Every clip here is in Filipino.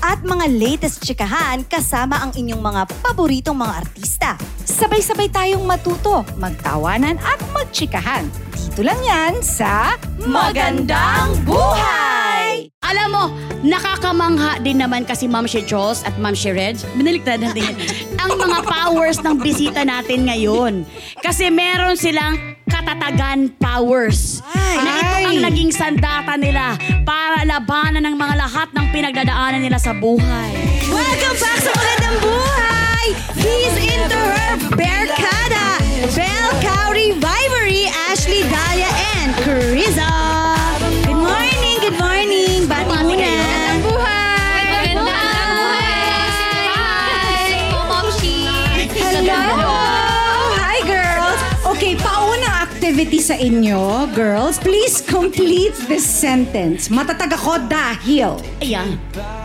At mga latest chikahan kasama ang inyong mga paboritong mga artista. Sabay-sabay tayong matuto, magtawanan at magtsikahan. Dito lang yan sa Magandang Buhay! Alam mo, nakakamangha din naman kasi Ma'am si Jules at Ma'am si Reg. Binaliktad natin ang mga powers ng bisita natin ngayon. Kasi meron silang katatagan powers. Na ito Ay. ang naging sandata nila para labanan ng mga lahat ng pinagdadaanan nila sa buhay. Welcome back sa Magandang Buhay! He's into her Bearcada, Belle Cowrie Vivery, Ashley Dahlia, paunang activity sa inyo, girls. Please complete this sentence. Matatag ako dahil. Ayan.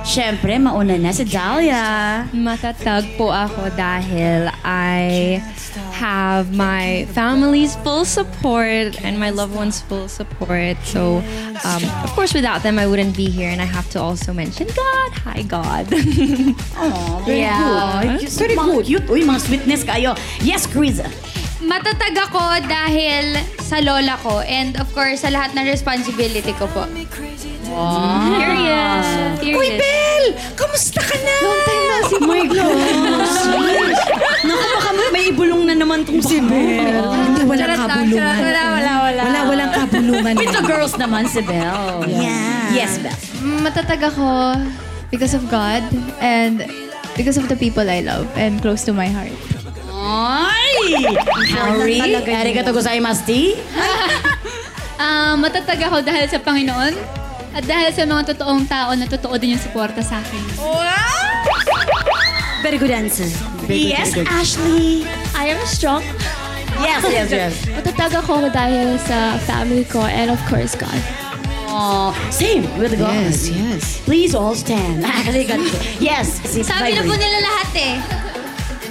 Siyempre, mauna na si Dahlia. Matatag po ako dahil I have my family's full support and my loved ones' full support. So, um, of course, without them, I wouldn't be here. And I have to also mention God. Hi, God. yeah. Just Very mga good. Uy, mga sweetness kayo. Yes, Carissa. Matatag ako dahil sa lola ko and of course sa lahat ng responsibility ko po. Period. Period. Uy, Belle! Kamusta ka na? Long time na si My God. Naku, baka may ibulong na naman tong si Belle. Hindi, walang Charot lang, kabulungan. charot. Wala, wala, wala. Wala, walang kabulungan. With the girls naman si Belle. Yeah. Yes, Belle. Matatag ako because of God and because of the people I love and close to my heart. Ay! Harry, arigato gozaimasu. Ah, matatag ako dahil sa Panginoon at dahil sa mga totoong tao na totoo din yung suporta sa akin. Very good answer. Yes, Ashley. I am strong. Yes, yes, yes. Matatag ako dahil sa family ko and of course God. Oh, same with God. Yes, yes. Please all stand. Arigato. Yes. Sabi na po nila lahat eh.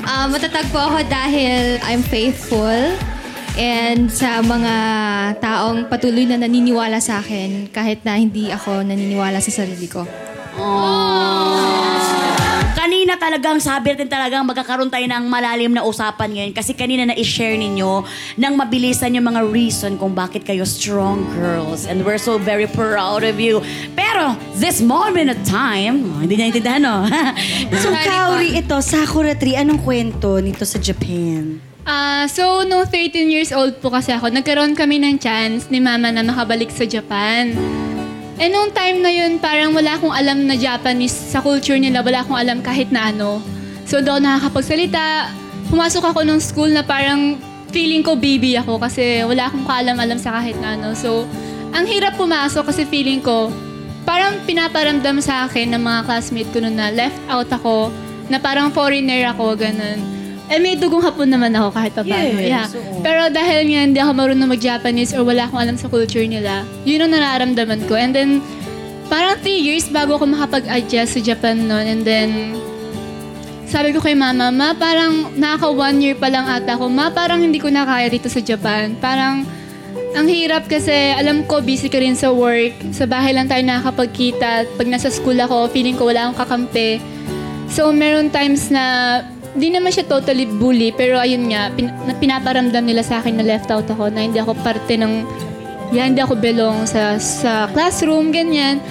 Ah, matatag po ako dahil I'm faithful and sa mga taong patuloy na naniniwala sa akin kahit na hindi ako naniniwala sa sarili ko. Kanina talagang sabi natin talagang magkakaroon tayo ng malalim na usapan ngayon kasi kanina na-share ninyo ng mabilisan yung mga reason kung bakit kayo strong girls and we're so very proud of you. Pero this moment of time, oh, hindi niya intindihan no? So, Kaori, ito, Sakura Tree, anong kwento nito sa Japan? Ah, so nung 13 years old po kasi ako, nagkaroon kami ng chance ni mama na makabalik sa Japan. Eh nung time na yun, parang wala akong alam na Japanese sa culture nila, wala akong alam kahit na ano. So doon nakakapagsalita, pumasok ako nung school na parang feeling ko baby ako kasi wala akong kaalam-alam sa kahit na ano. So, ang hirap pumasok kasi feeling ko, parang pinaparamdam sa akin ng mga classmate ko noon na left out ako, na parang foreigner ako, ganun. Eh, may dugong hapon naman ako kahit pa paano. Yes, yeah. oo. Pero dahil nga hindi ako marunong mag-Japanese or wala akong alam sa culture nila, yun ang nararamdaman ko. And then, parang three years bago ako makapag-adjust sa Japan noon. And then, sabi ko kay mama, ma, parang naka one year pa lang ata ako. Ma, parang hindi ko na kaya dito sa Japan. Parang, ang hirap kasi alam ko busy ka rin sa work. Sa bahay lang tayo nakakapagkita. Pag nasa school ako, feeling ko wala akong kakampi. So, meron times na di naman siya totally bully, pero ayun nga, pin, na pinaparamdam nila sa akin na left out ako, na hindi ako parte ng, yan, hindi ako belong sa, sa classroom, ganyan.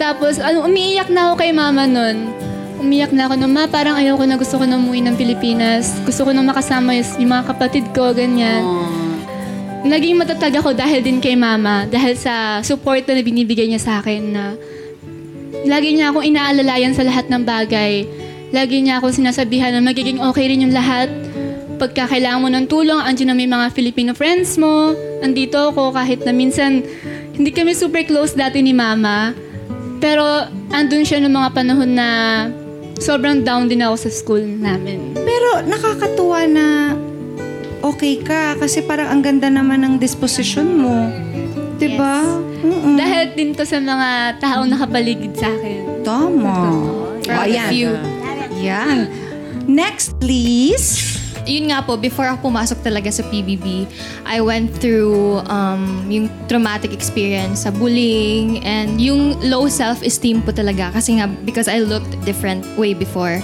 Tapos, ano, umiiyak na ako kay mama nun. Umiyak na ako na, ma, parang ayoko na gusto ko na umuwi ng Pilipinas. Gusto ko na makasama yung, yung mga kapatid ko, ganyan. Naging matatag ako dahil din kay mama, dahil sa support na binibigay niya sa akin na lagi niya akong inaalalayan sa lahat ng bagay. Lagi niya ako sinasabihan na magiging okay rin yung lahat. Pagka kailangan mo ng tulong, andyan na may mga Filipino friends mo. Andito ako kahit na minsan hindi kami super close dati ni mama. Pero andun siya ng mga panahon na sobrang down din ako sa school namin. Pero nakakatuwa na okay ka. Kasi parang ang ganda naman ng disposition mo. Diba? Mm-mm. Dahil din to sa mga taong nakapaligid sa akin. Tama. Proud of you. Yan. Next, please. yun nga po, before ako pumasok talaga sa PBB, I went through um, yung traumatic experience sa bullying and yung low self-esteem po talaga kasi nga because I looked different way before.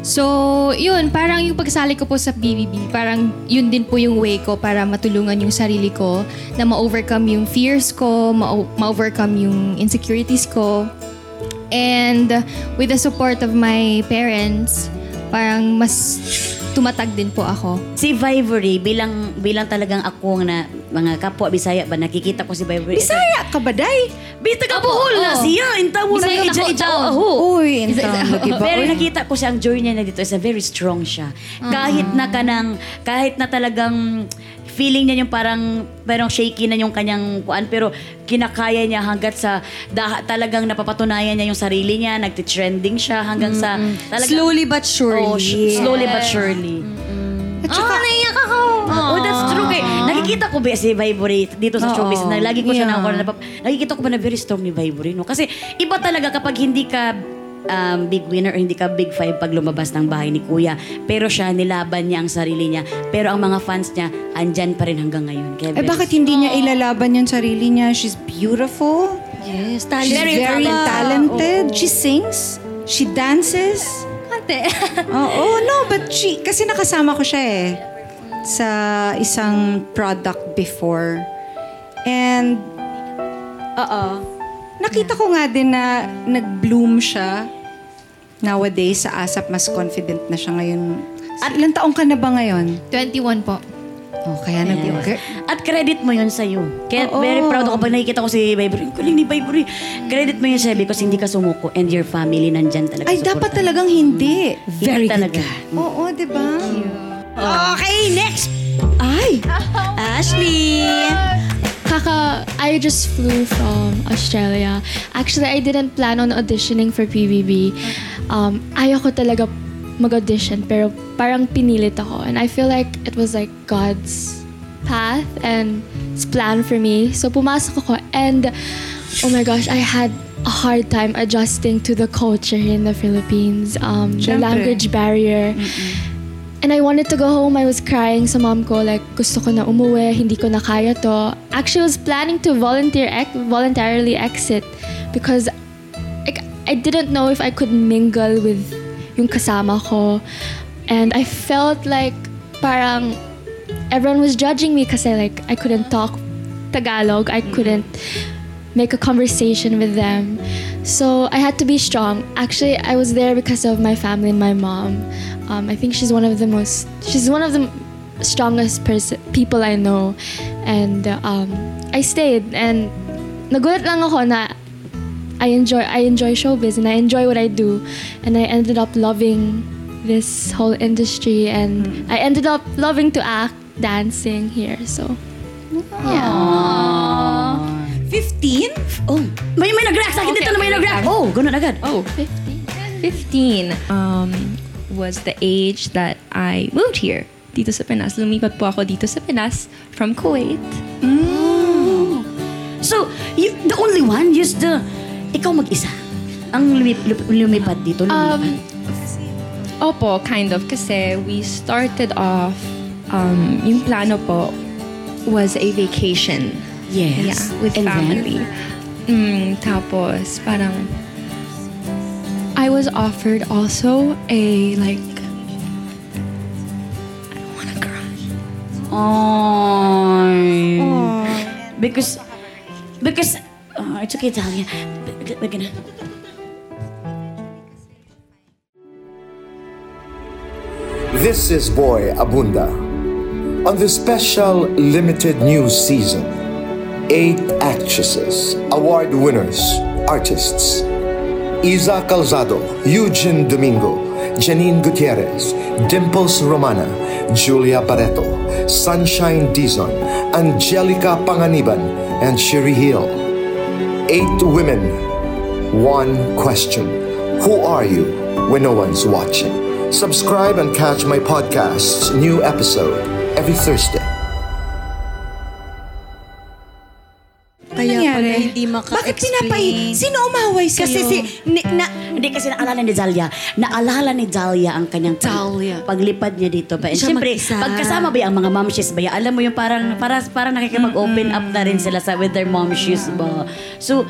So, yun, parang yung pagsali ko po sa PBB, parang yun din po yung way ko para matulungan yung sarili ko na ma-overcome yung fears ko, ma- ma-overcome yung insecurities ko. And with the support of my parents, parang mas tumatag din po ako. Si Vivory, bilang bilang talagang ako na mga kapwa Bisaya ba, nakikita ko si Vivory. Bisaya ka ba, Day? Bita ka buhol na siya. Inta mo na Bisaya ija ako ija aho. Uy, ba? Pero nakita ko siya, ang journey niya dito is a very strong siya. Kahit na kanang, kahit na talagang feeling niya yung parang parang shaky na yung kanyang kuan pero kinakaya niya hanggat sa da, talagang napapatunayan niya yung sarili niya nagti-trending siya hanggang sa talagang, Slowly but surely. Oh, sh- slowly but surely. At saka, naiyak ako. Oh, that's true. Kay, nakikita ko ba si Vibory dito sa showbiz na lagi ko siya Yeah. na nakikita ko ba na very strong ni Vibory, no? Kasi iba talaga kapag hindi ka um, big winner or hindi ka big five pag lumabas ng bahay ni Kuya. Pero siya, nilaban niya ang sarili niya. Pero ang mga fans niya, andyan pa rin hanggang ngayon. Kaya eh very- bakit hindi niya ilalaban yung sarili niya? She's beautiful. Yes, She's very, talented. She sings. She dances. Kante. Oo, no, but she, kasi nakasama ko siya eh sa isang product before. And, oo, nakita ko nga din na nag-bloom siya nowadays sa ASAP. Mas confident na siya ngayon. At ilang taong ka na ba ngayon? 21 po. Oh, kaya nag At credit mo yun sa'yo. Kaya Oo. very proud ako pag nakikita ko si Vibory. Ang galing ni Vibory. Credit mo yun sa'yo because hindi ka sumuko and your family nandyan talaga. Ay, dapat talagang hindi. Very talaga. Oo, di ba? Okay, next. Ay! Ashley. Kaka, I just flew from Australia. Actually, I didn't plan on auditioning for PBB. Um, ayoko talaga mag-audition, pero parang pinilit ako. And I feel like it was like God's path and His plan for me. So pumasok ako and oh my gosh, I had a hard time adjusting to the culture here in the Philippines. Um, the language barrier. And I wanted to go home. I was crying sa mom ko, like, gusto ko na umuwi, hindi ko na kaya to. Actually, I was planning to volunteer ex- voluntarily exit because like, I didn't know if I could mingle with yung kasama ko. And I felt like parang everyone was judging me kasi like I couldn't talk Tagalog. I couldn't make a conversation with them. So I had to be strong. Actually, I was there because of my family and my mom. Um, I think she's one of the most, she's one of the strongest person, people I know. And um, I stayed and nagulat lang ako na I enjoy I enjoy showbiz and I enjoy what I do and I ended up loving this whole industry and I ended up loving to act dancing here so 15? Oh, may may nag-react sa akin dito na may nag-react. Oh, ganun agad. Oh, 15 um, was the age that I moved here. Dito sa Pinas. Lumipat po ako dito sa Pinas from Kuwait. So, you, the only one, just the, ikaw mag-isa. Ang lumip, lup- lumipad dito, lumipad. Um, opo, kind of. Kasi we started off, um, yung plano po was a vacation. Yes. Yeah, with And then? family. Mm, tapos, parang, I was offered also a, like, I don't wanna cry. Ay. Because, because, oh, it's okay, Talia. We're gonna, This is Boy Abunda. On the special limited news season, eight actresses, award winners, artists Isa Calzado, Eugene Domingo, Janine Gutierrez, Dimples Romana, Julia Barreto, Sunshine Dizon, Angelica Panganiban, and Sherry Hill. Eight women, one question. Who are you when no one's watching? Subscribe and catch my podcast's new episode every Thursday. Maka-explain. Bakit pinapay... Sino umaway sa'yo? Kasi si... Ni, na, Hindi kasi naalala ni Zalia, naalala ni Zalia ang kanyang pag- Zalia. paglipad niya dito. Pa. And mag-isa. pagkasama ba yung mga mom shoes ba? Alam mo yung parang, para, parang nakikipag-open up na rin sila sa with their mom shoes ba? So,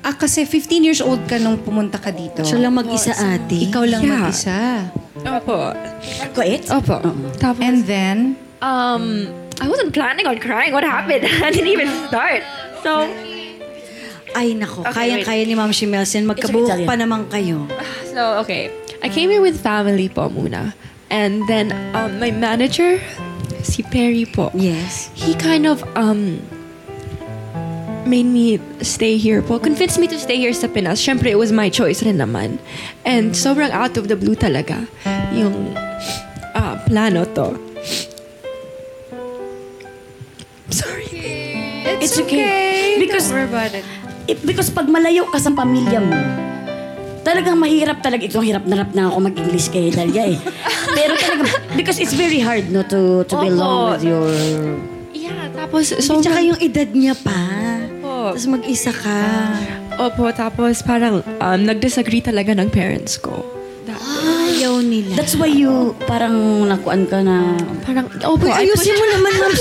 Ah, kasi 15 years old ka nung pumunta ka dito. siya lang mag-isa ate. Ikaw lang Yeah. mag-isa. Opo. kuit? Opo. Tapos, And then, um, I wasn't planning on crying. What happened? I didn't even start. So, Ay nako, Okay, kayang-kaya ni Ma'am Shimelsen. Magkabuhok pa naman kayo. so okay. I came here with family po muna. And then, um, my manager, si Perry po. Yes. he kind of um made me stay here po. Convinced me to stay here sa Pinas. Siyempre, it was my choice rin naman. And sobrang out of the blue talaga yung ah, plano to. Sorry. It's, okay. Because, Eh, because pag malayo ka sa pamilya mo, talagang mahirap talaga. Ito, hirap na hirap na ako mag-English kay Dalia eh. Pero talaga, because it's very hard no to to be Opo. alone with your... Yeah, tapos So. Tsaka yung edad niya pa. Opo. Tapos mag-isa ka. Opo, tapos parang um, nag-disagree talaga ng parents ko. Da- Ayaw nila. That's why you parang nakuan ka na... parang, opo, Uy, ayusin mo naman, Ma'am.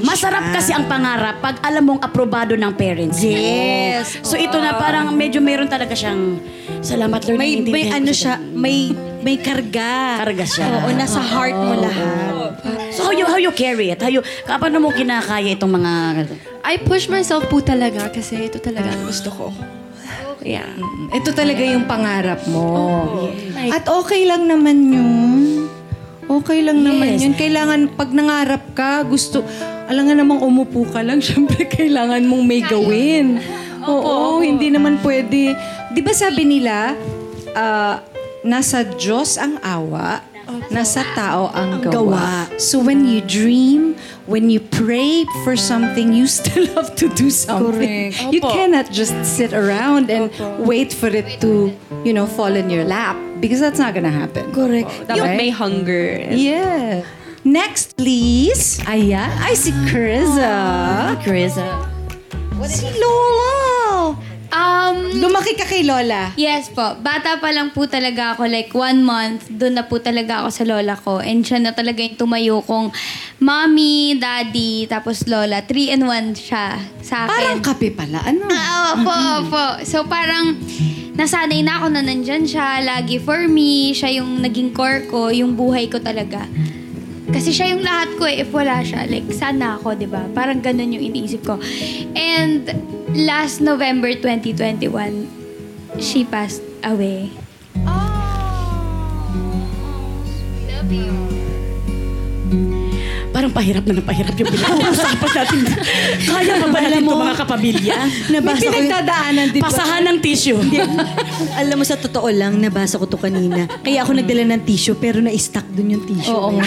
Siya. Masarap kasi ang pangarap pag alam mong aprobado ng parents. Yes. So ito na parang medyo mayroon talaga siyang salamat Lord. May, may naiintindihan ano ko siya, may may karga. Karga siya. Oo, nasa heart mo lahat. So how you how you carry it? How you paano mo kinakaya itong mga I push myself po talaga kasi ito talaga ang gusto ko. Yeah. ito talaga yung pangarap mo. At okay lang naman yun. Okay lang naman yun. Kailangan, pag nangarap ka, gusto, alam nga namang umupo ka lang, syempre kailangan mong may gawin. Oo, hindi naman pwede. Di ba sabi nila, ah, nasa Diyos ang awa, nasa tao ang gawa. So when you dream, when you pray for something, you still have to do something. You cannot just sit around and wait for it to, you know, fall in your lap because that's not gonna happen. Correct. Dapat may hunger. Yeah. Next, please. Ayan. Ay, si Carissa. Carissa? Si Lola. Um, Lumaki ka kay Lola. Yes po. Bata pa lang po talaga ako. Like, one month, doon na po talaga ako sa lola ko. And siya na talaga yung tumayo kong mommy, daddy, tapos lola. Three and one siya sa Parang akin. kape pala. Ano? Ah, opo, opo. So parang nasanay na ako na nandyan siya, lagi for me, siya yung naging core ko, yung buhay ko talaga. Kasi siya yung lahat ko eh, if wala siya. Like, sana ako, di ba? Parang ganun yung iniisip ko. And last November 2021, she passed away. Parang pahirap na napahirap yung pinag-uusapan natin. Kaya pa ba natin ito mga kapamilya? Nabasa yung- Pinagdadaanan, di ba? Pasahan ng tissue. Alam mo, sa totoo lang, nabasa ko to kanina. Kaya ako nagdala ng tissue, pero na-stuck dun yung tissue. Oo nga.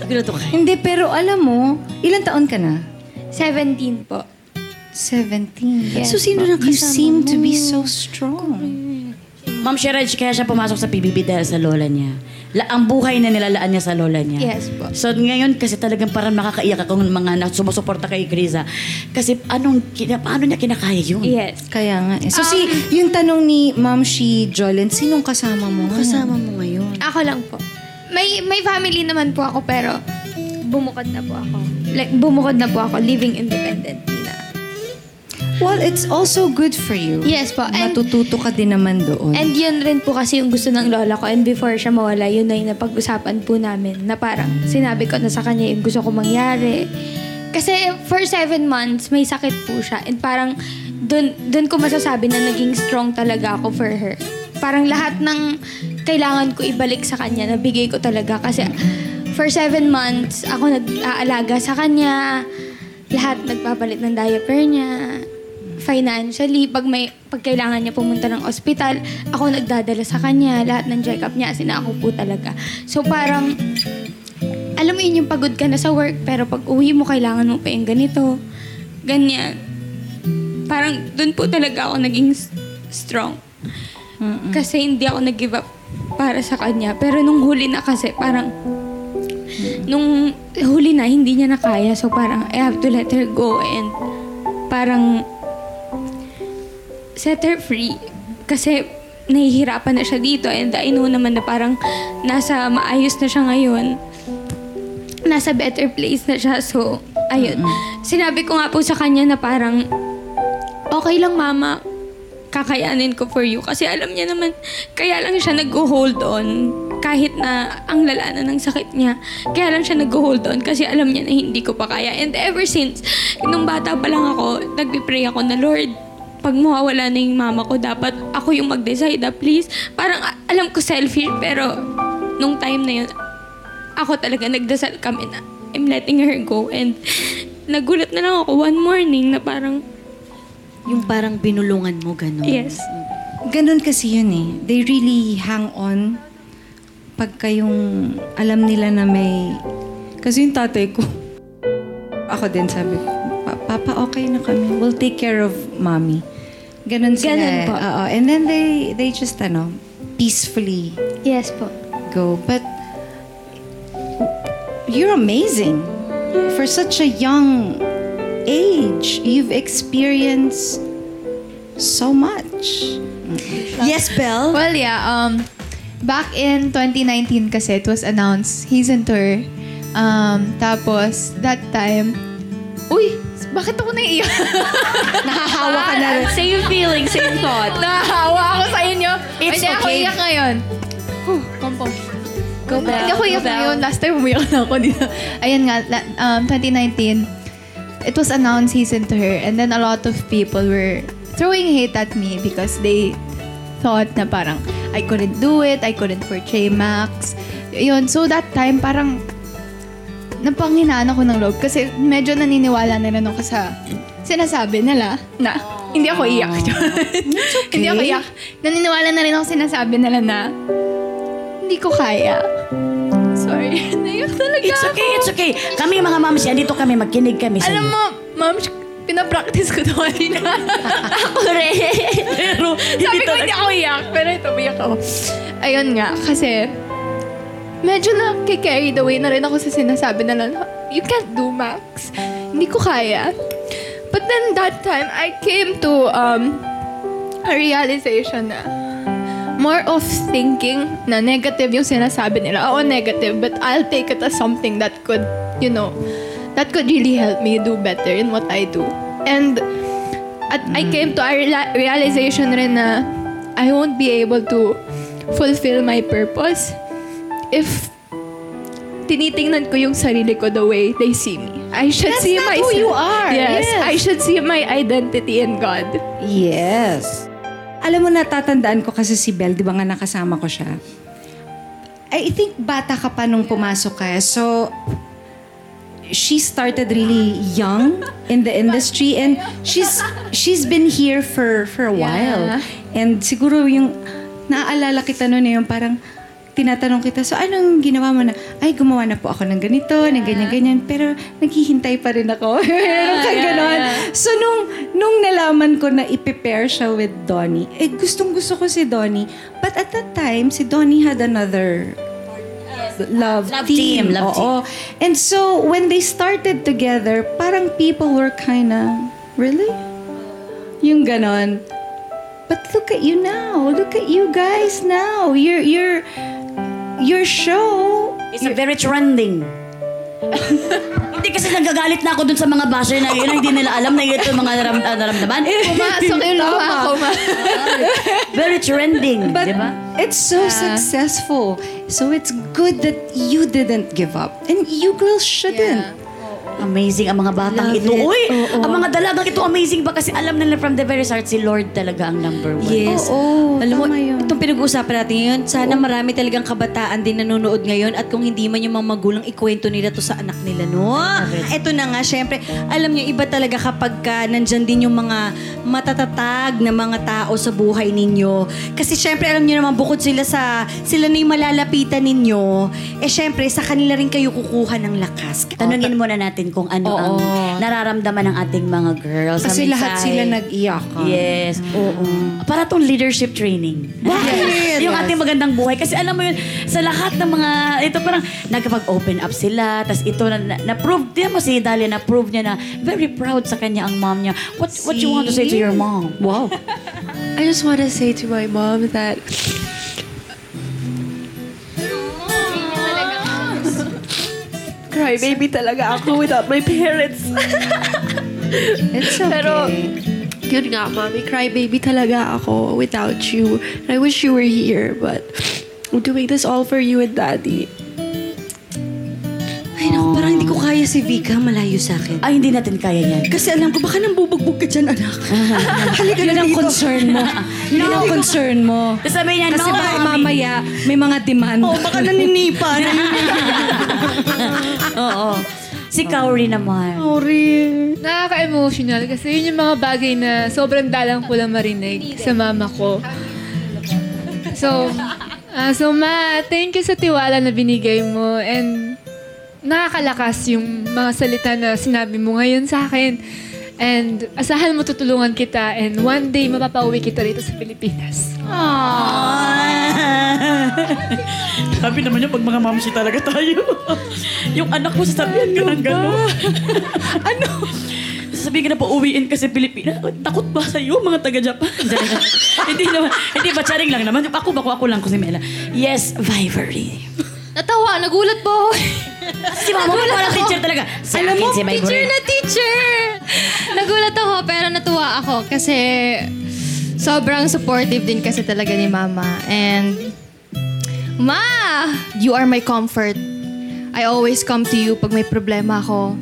Siguro to kayo. Hindi, pero alam mo, ilang taon ka na? 17 po. 17. So, sino You kasama seem mo? to be so strong. Ma'am Sheraj, kaya siya pumasok sa PBB dahil sa lola niya. La, ang buhay na nilalaan niya sa lola niya. Yes po. So ngayon kasi talagang parang makakaiyak ako ng mga na sumusuporta kay Grisa. Kasi anong, kina, paano niya kinakaya yun? Yes. Kaya nga eh. So, si, yung tanong ni Ma'am Shi Jolene, sinong kasama mo? ngayon? Kasama mo ngayon. Ako lang po. May may family naman po ako pero bumukod na po ako. Like bumukod na po ako living independently na. Well, it's also good for you. Yes po. And, Matututo ka din naman doon. and yun rin po kasi yung gusto ng lola ko. And before siya mawala, yun na yung napag-usapan po namin. Na parang sinabi ko na sa kanya yung gusto ko mangyari. Kasi for seven months, may sakit po siya. And parang dun, dun ko masasabi na naging strong talaga ako for her. Parang lahat ng kailangan ko ibalik sa kanya, nabigay ko talaga. Kasi for seven months, ako nag-aalaga sa kanya. Lahat nagpapalit ng diaper niya financially, pag may pag kailangan niya pumunta ng ospital, ako nagdadala sa kanya, lahat ng check-up niya, sina ako po talaga. So parang, alam mo yun yung pagod ka na sa work, pero pag uwi mo, kailangan mo pa yung ganito, ganyan. Parang, dun po talaga ako naging strong. Kasi hindi ako nag-give up para sa kanya. Pero nung huli na kasi, parang, nung huli na, hindi niya na kaya. So parang, I have to let her go and parang, set her free. Kasi, nahihirapan na siya dito and I know naman na parang nasa maayos na siya ngayon. Nasa better place na siya. So, ayun. Sinabi ko nga po sa kanya na parang, okay lang mama, kakayanin ko for you. Kasi alam niya naman, kaya lang siya nag-hold on. Kahit na ang lala na ng sakit niya, kaya lang siya nag-hold on kasi alam niya na hindi ko pa kaya. And ever since, nung bata pa lang ako, nagpipray ako na, Lord, pag mawawala na yung mama ko, dapat ako yung mag-decide, ah, please. Parang a- alam ko selfish, pero nung time na yun, ako talaga nagdasal kami na I'm letting her go. And nagulat na lang ako one morning na parang, Yung parang binulungan mo, gano'n. yes. Ganon kasi yun eh. They really hang on pagka yung alam nila na may... Kasi yung tatay ko, ako din sabi ko, "Pa- Papa, okay na kami. We'll take care of mommy. Ganon sila. Ganon eh. po. Oo. And then they, they just, ano, peacefully Yes po. go. But you're amazing. For such a young age, you've experienced so much. Yes, Belle? Well, yeah. Um, back in 2019 kasi, it was announced he's in tour. Um, tapos, that time, uy, bakit ako naiiyak? Nahahawa ka na. Same feeling, same thought. Nahahawa ako sa inyo. It's Hindi ako okay. iyak ngayon. Compose. Go back. Hindi ako iyak ngayon. Last time umiyak na ako dito. Ayun nga, la- um, 2019, it was announced he's into her. And then a lot of people were throwing hate at me because they thought na parang I couldn't do it, I couldn't portray Max. Yun, so that time parang napanghinaan ako ng loob kasi medyo naniniwala na rin ako sa sinasabi nila na hindi ako iyak. hindi ako iyak. Naniniwala na rin ako sinasabi nila na hindi ko kaya. Sorry. Naiyak talaga It's ako. okay, it's okay. Kami mga mams, yan dito kami, magkinig kami sa Alam mo, ma'am, pinapractice ko to kanina. ako rin. Pero, Sabi ko hindi ako iyak, pero ito, umiyak ako. Ayun nga, kasi medyo na carried away na rin ako sa sinasabi na lang, you can't do Max. Hindi ko kaya. But then that time, I came to um, a realization na more of thinking na negative yung sinasabi nila. Oo, negative, but I'll take it as something that could, you know, that could really help me do better in what I do. And at I came to a reala- realization rin na I won't be able to fulfill my purpose if tinitingnan ko yung sarili ko the way they see me. I should That's see not myself. who you are. Yes, Yes. I should see my identity in God. Yes. Alam mo, natatandaan ko kasi si Belle, di ba nga nakasama ko siya? I think bata ka pa nung pumasok ka. So, she started really young in the industry and she's she's been here for for a while. And siguro yung naaalala kita noon yung parang tinatanong kita, so anong ginawa mo na? Ay, gumawa na po ako ng ganito, ng ganyan-ganyan, pero naghihintay pa rin ako. Meron ka ganon. So, nung, nung nalaman ko na i-prepare siya with Donnie, eh, gustong gusto ko si Donnie. But at that time, si Donnie had another love, Love team. team, love Oo. And so, when they started together, parang people were kinda, really? Yung ganon. But look at you now. Look at you guys now. Your your your show. It's a very trending. hindi kasi nagagalit na ako dun sa mga basher na yun, hindi nila alam na ito mga naram, ah, naramdaman. Pumasok yung luha ko. Very trending, But di ba? it's so successful. So it's good that you didn't give up. And you girls shouldn't. Amazing ang mga batang Love ito. it. Uy, Oo. ang mga dalagang ito amazing ba? Kasi alam nila from the very start, si Lord talaga ang number one. Yes. Oo, Alam mo, yun. itong pinag-uusapan natin ngayon, sana marami talagang kabataan din nanonood ngayon at kung hindi man yung mga magulang, ikwento nila to sa anak nila, no? Ito na nga, syempre, alam niyo, iba talaga kapag ka nandyan din yung mga matatatag na mga tao sa buhay ninyo. Kasi syempre, alam niyo naman, bukod sila sa, sila na yung malalapitan ninyo, eh syempre, sa kanila rin kayo kukuha ng lakas. Tanungin muna natin kung ano Oo. ang nararamdaman ng ating mga girls. sa Kasi lahat mensahe. sila nag-iyakan. Yes. Oo. Para tong leadership training. Bakit? yung ating magandang buhay. Kasi alam mo yun, sa lahat ng mga, ito parang nagkapag-open up sila. Tapos ito, na, na, na-prove, di mo si Dalia, na-prove niya na very proud sa kanya ang mom niya. What, what you want to say to your mom? Wow. I just want to say to my mom that cry baby talaga ako without my parents. It's okay. Pero, yun nga, mommy, cry baby talaga ako without you. And I wish you were here, but I'm doing this all for you and daddy. Ay, naku, parang hindi ko kaya si Vika malayo sa akin. Ay, hindi natin kaya yan. Kasi alam ko, baka nang bubugbog ka dyan, anak. Halika Yun na ang dito. concern mo. Yun ang concern mo. Sabi niya, Kasi no, baka mommy." mamaya may mga demand. Oh, baka naninipa. Oo. Si Kauri naman. Nakaka-emotional kasi yun yung mga bagay na sobrang dalang ko lang marinig sa mama ko. So, ah, so ma, thank you sa tiwala na binigay mo and nakakalakas yung mga salita na sinabi mo ngayon sa akin. And asahan mo tutulungan kita and one day mapapauwi kita rito sa Pilipinas. Sabi naman niya, pag mga mamsi talaga tayo. yung anak mo, sasabihan ka ng gano'n. ano? Sasabihin ka na pauwiin ka sa Pilipinas. Takot ba sa'yo, mga taga-Japan? hindi naman. Hindi ba, charing lang naman. Ako, bako ako lang ko si Mela. Yes, Vivery. Natawa, nagulat po ako. Si mama mo parang teacher talaga. Sa Alam mo, si teacher na teacher! Nagulat ako, pero natuwa ako kasi sobrang supportive din kasi talaga ni Mama. And, Ma! You are my comfort. I always come to you pag may problema ako.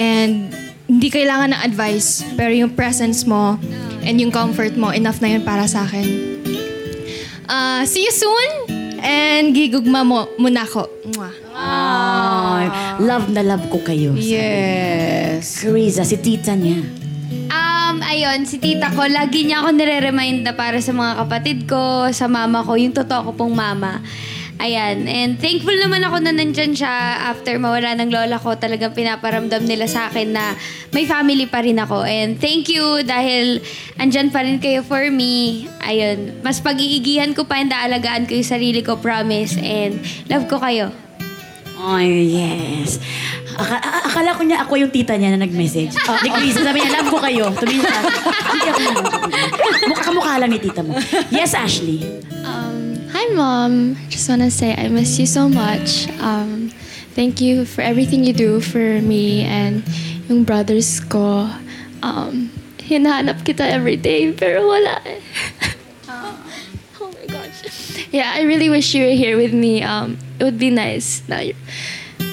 And, hindi kailangan ng advice, pero yung presence mo and yung comfort mo, enough na yun para sa akin. Ah, see you soon! And gigugma mo muna ako. Mwah. Ay, love na love ko kayo. Yes. Cariza, si tita niya. Um, ayun, si tita ko, lagi niya ako nire-remind na para sa mga kapatid ko, sa mama ko, yung totoo ko pong mama. Ayan, and thankful naman ako na nandyan siya after mawala ng lola ko. Talagang pinaparamdam nila sa akin na may family pa rin ako. And thank you dahil andyan pa rin kayo for me. Ayun, mas pag-iigihan ko pa and aalagaan ko yung sarili ko, promise. And love ko kayo. Ay, yes. Aka- a- akala ko niya ako yung tita niya na nag-message. Oh, ni Chris, sabi niya, love ko kayo. Tumingin ka. Hindi ako Mukha kamukha lang ni tita mo. Yes, Ashley. Um, hi, Mom. Just want to say I miss you so much. Um, thank you for everything you do for me and yung brothers ko. Um, hinahanap kita every day, pero wala eh. Oh. Yeah, I really wish you were here with me. Um, it would be nice now you-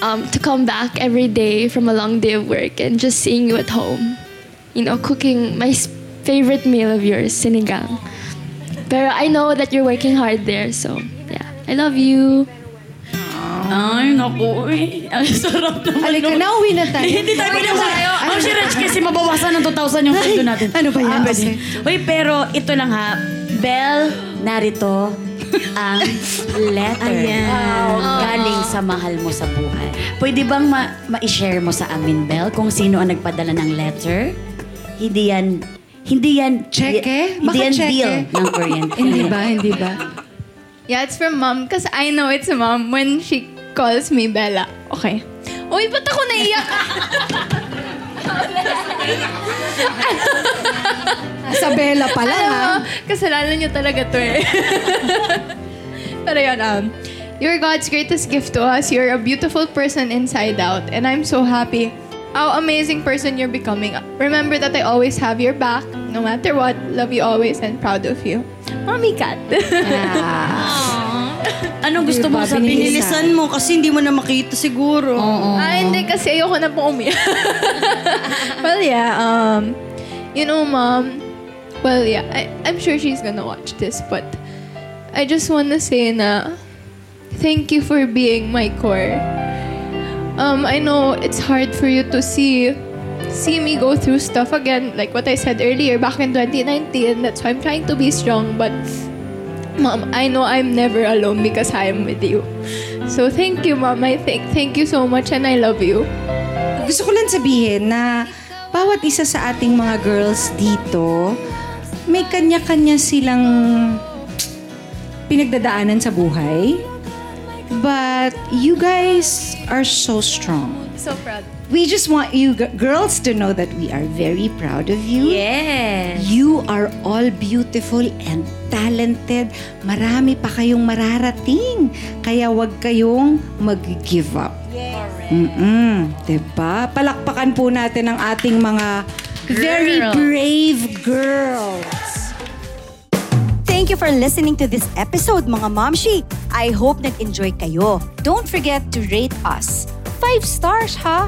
um, to come back every day from a long day of work and just seeing you at home. You know, cooking my favorite meal of yours, sinigang. Pero I know that you're working hard there, so yeah. I love you. Ay, naku eh. Ang sarap naman. Halika nun. na, uwi na tayo. Hindi tayo pwede sa Ang si Rich kasi mabawasan ng 2,000 yung sweldo natin. ano ba yan? Ah, pwede. Uy, pero ito lang ha. Bell, narito ang letter. Galing sa mahal mo sa buhay. Pwede bang ma- ma-share mo sa amin, Bell, kung sino ang nagpadala ng letter? Hindi yan hindi yan Cheque? Hindi Bakit yan cheque? bill ng kuryente. Hindi ba? Hindi ba? Yeah, it's from mom because I know it's mom when she calls me Bella. Okay. Uy, ba't ako naiyak? Sa Bella pa lang, Alam ha? mo, kasalanan niyo talaga to eh. Pero yun, um, you're God's greatest gift to us. You're a beautiful person inside out. And I'm so happy how amazing person you're becoming. Remember that I always have your back, no matter what. Love you always and proud of you. Mommy Cat. Anong gusto mo sabihin? Pinilisan mo kasi hindi mo na makita siguro. Ah, hindi kasi ayoko na po umiyak. well, yeah, um, you know, mom, well, yeah, I, I'm sure she's gonna watch this, but I just want to say na thank you for being my core. Um, I know it's hard for you to see see me go through stuff again, like what I said earlier back in 2019. That's why I'm trying to be strong. But Mom, I know I'm never alone because I am with you. So thank you, Mom. I thank thank you so much and I love you. Gusto ko lang sabihin na bawat isa sa ating mga girls dito, may kanya-kanya silang pinagdadaanan sa buhay. But you guys are so strong. So proud. We just want you g- girls to know that we are very proud of you. Yes. You are all beautiful and talented. Marami pa kayong mararating. Kaya wag kayong mag-give up. Mm-mm. Diba? Palakpakan po natin ang ating mga very Girl. brave girls. Thank you for listening to this episode, mga Momshi. I hope nag-enjoy kayo. Don't forget to rate us. Five stars, ha?